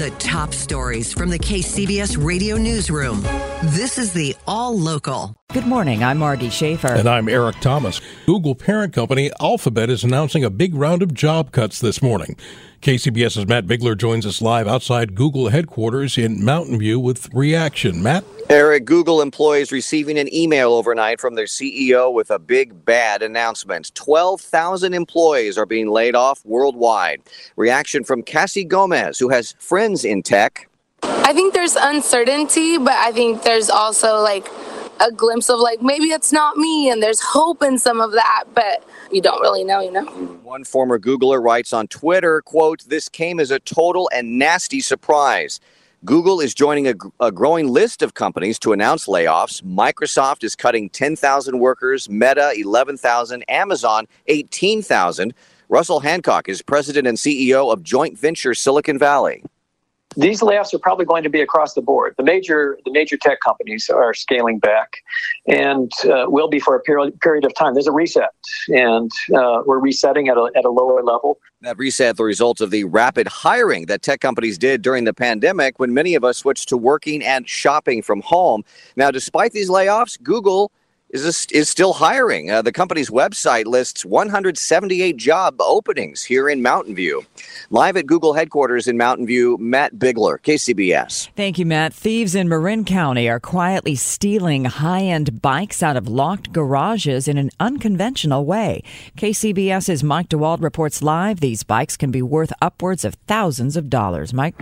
The top stories from the KCBS radio newsroom. This is the All Local. Good morning. I'm Margie Shafer. And I'm Eric Thomas. Google parent company Alphabet is announcing a big round of job cuts this morning. KCBS's Matt Bigler joins us live outside Google headquarters in Mountain View with reaction. Matt? Eric, Google employees receiving an email overnight from their CEO with a big bad announcement. 12,000 employees are being laid off worldwide. Reaction from Cassie Gomez, who has friends in tech. I think there's uncertainty, but I think there's also like a glimpse of like maybe it's not me and there's hope in some of that, but you don't really know, you know. One former Googler writes on Twitter, quote, "This came as a total and nasty surprise." Google is joining a, a, growing list of companies to announce layoffs. Microsoft is cutting 10,000 workers, Meta 11,000, Amazon 18,000. Russell Hancock is president and CEO of joint venture Silicon Valley. These layoffs are probably going to be across the board. The major the major tech companies are scaling back, and uh, will be for a period period of time. There's a reset, and uh, we're resetting at a at a lower level. That reset, the result of the rapid hiring that tech companies did during the pandemic, when many of us switched to working and shopping from home. Now, despite these layoffs, Google is this, is still hiring. Uh, the company's website lists 178 job openings here in Mountain View. Live at Google headquarters in Mountain View, Matt Bigler, KCBS. Thank you, Matt. Thieves in Marin County are quietly stealing high-end bikes out of locked garages in an unconventional way. KCBS's Mike DeWald reports live. These bikes can be worth upwards of thousands of dollars. Mike.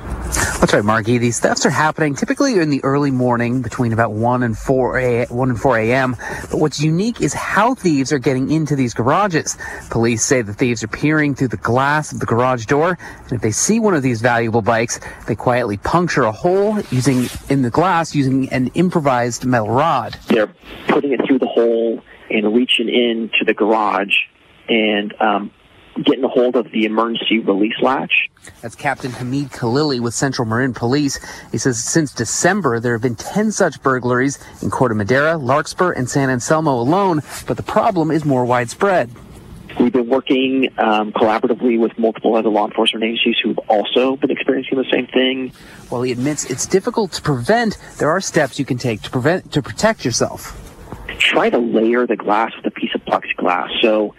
That's right, Margie. These thefts are happening typically in the early morning between about 1 and 4 a, 1 and 4 a.m. But what's unique is how thieves are getting into these garages. Police say the thieves are peering through the glass of the garage door, and if they see one of these valuable bikes, they quietly puncture a hole using in the glass using an improvised metal rod. They're putting it through the hole and reaching into the garage and um, getting a hold of the emergency release latch. That's Captain Hamid Khalili with Central Marin Police. He says since December, there have been 10 such burglaries in Corte Madera, Larkspur, and San Anselmo alone, but the problem is more widespread. We've been working um, collaboratively with multiple other law enforcement agencies who've also been experiencing the same thing. While he admits it's difficult to prevent, there are steps you can take to prevent to protect yourself. Try to layer the glass with a piece of plexiglass. So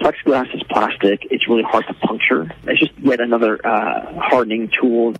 plexiglass is plastic. It's really hard to puncture. It's just yet another uh, hardening tool.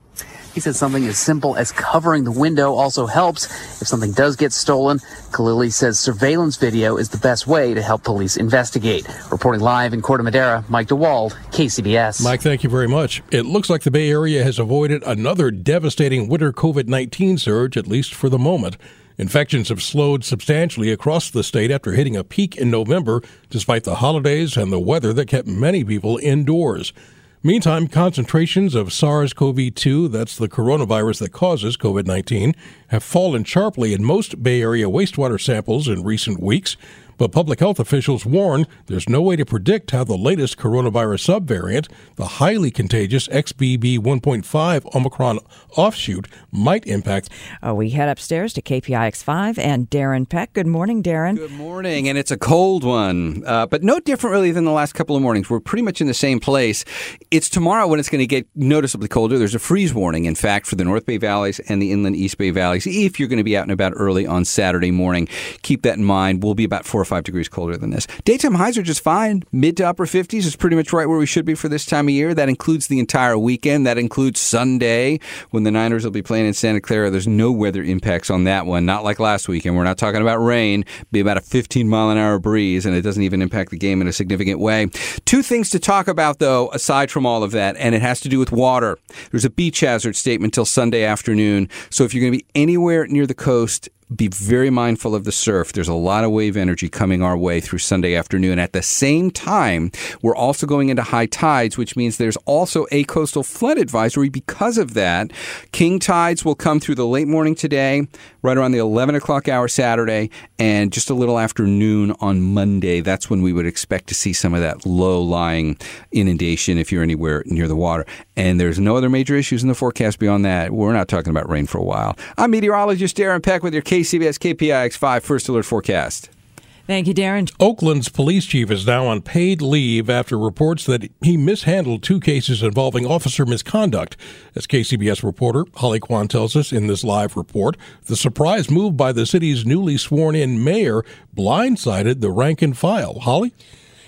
He said something as simple as covering the window also helps if something does get stolen. Khalili says surveillance video is the best way to help police investigate. Reporting live in Corte Madera, Mike DeWald, KCBS. Mike, thank you very much. It looks like the Bay Area has avoided another devastating winter COVID 19 surge, at least for the moment. Infections have slowed substantially across the state after hitting a peak in November, despite the holidays and the weather that kept many people indoors. Meantime, concentrations of SARS CoV 2, that's the coronavirus that causes COVID 19, have fallen sharply in most Bay Area wastewater samples in recent weeks. But public health officials warn there's no way to predict how the latest coronavirus subvariant, the highly contagious XBB 1.5 Omicron offshoot, might impact. Uh, we head upstairs to KPIX5 and Darren Peck. Good morning, Darren. Good morning, and it's a cold one, uh, but no different really than the last couple of mornings. We're pretty much in the same place. It's tomorrow when it's going to get noticeably colder. There's a freeze warning, in fact, for the North Bay Valleys and the inland East Bay Valleys. If you're going to be out and about early on Saturday morning, keep that in mind. We'll be about four five degrees colder than this. Daytime highs are just fine. Mid to upper 50s is pretty much right where we should be for this time of year. That includes the entire weekend. That includes Sunday when the Niners will be playing in Santa Clara. There's no weather impacts on that one. Not like last weekend. We're not talking about rain. Be about a 15 mile an hour breeze, and it doesn't even impact the game in a significant way. Two things to talk about, though, aside from all of that, and it has to do with water. There's a beach hazard statement till Sunday afternoon. So if you're going to be anywhere near the coast, be very mindful of the surf. There's a lot of wave energy coming our way through Sunday afternoon. At the same time, we're also going into high tides, which means there's also a coastal flood advisory because of that. King tides will come through the late morning today, right around the 11 o'clock hour Saturday, and just a little after noon on Monday. That's when we would expect to see some of that low lying inundation if you're anywhere near the water. And there's no other major issues in the forecast beyond that. We're not talking about rain for a while. I'm meteorologist Darren Peck with your KCBS KPIX 5 First Alert Forecast. Thank you, Darren. Oakland's police chief is now on paid leave after reports that he mishandled two cases involving officer misconduct. As KCBS reporter Holly Quan tells us in this live report, the surprise move by the city's newly sworn in mayor blindsided the rank and file. Holly?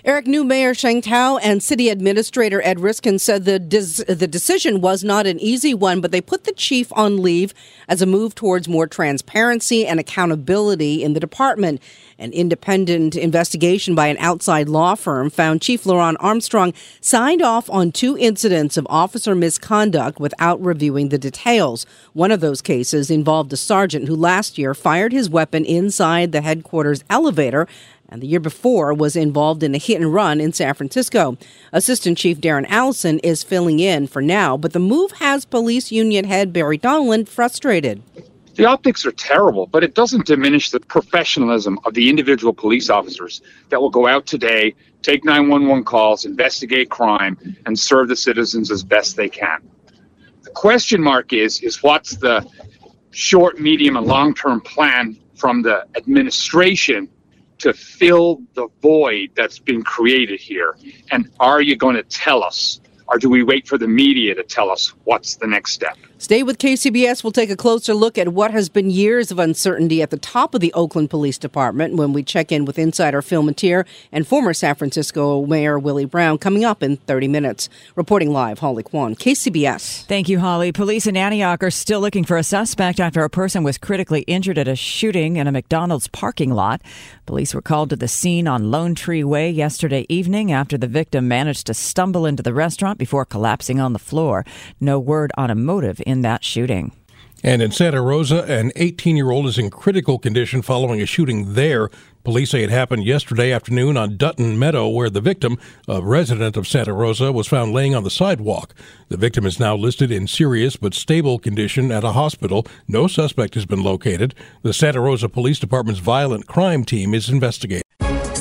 Eric, new Mayor Sheng Tao and City Administrator Ed Reiskin said the des- the decision was not an easy one, but they put the chief on leave as a move towards more transparency and accountability in the department. An independent investigation by an outside law firm found Chief LeRonne Armstrong signed off on two incidents of officer misconduct without reviewing the details. One of those cases involved a sergeant who last year fired his weapon inside the headquarters elevator and the year before was involved in a hit and run in San Francisco. Assistant Chief Darren Allison is filling in for now, but the move has police union head Barry Donelan frustrated. The optics are terrible, but it doesn't diminish the professionalism of the individual police officers that will go out today, take 911 calls, investigate crime, and serve the citizens as best they can. The question mark is is what's the short, medium, and long-term plan from the administration to fill the void that's been created here? And are you going to tell us, or do we wait for the media to tell us what's the next step? Stay with KCBS. We'll take a closer look at what has been years of uncertainty at the top of the Oakland Police Department when we check in with insider Phil Matier and former San Francisco Mayor Willie Brown coming up in 30 minutes. Reporting live, Holly Quan, KCBS. Thank you, Holly. Police in Antioch are still looking for a suspect after a person was critically injured at a shooting in a McDonald's parking lot. Police were called to the scene on Lone Tree Way yesterday evening after the victim managed to stumble into the restaurant before collapsing on the floor. No word on a motive in that shooting. And in Santa Rosa, an 18 year old is in critical condition following a shooting there. Police say it happened yesterday afternoon on Dutton Meadow, where the victim, a resident of Santa Rosa, was found laying on the sidewalk. The victim is now listed in serious but stable condition at a hospital. No suspect has been located. The Santa Rosa Police Department's violent crime team is investigating.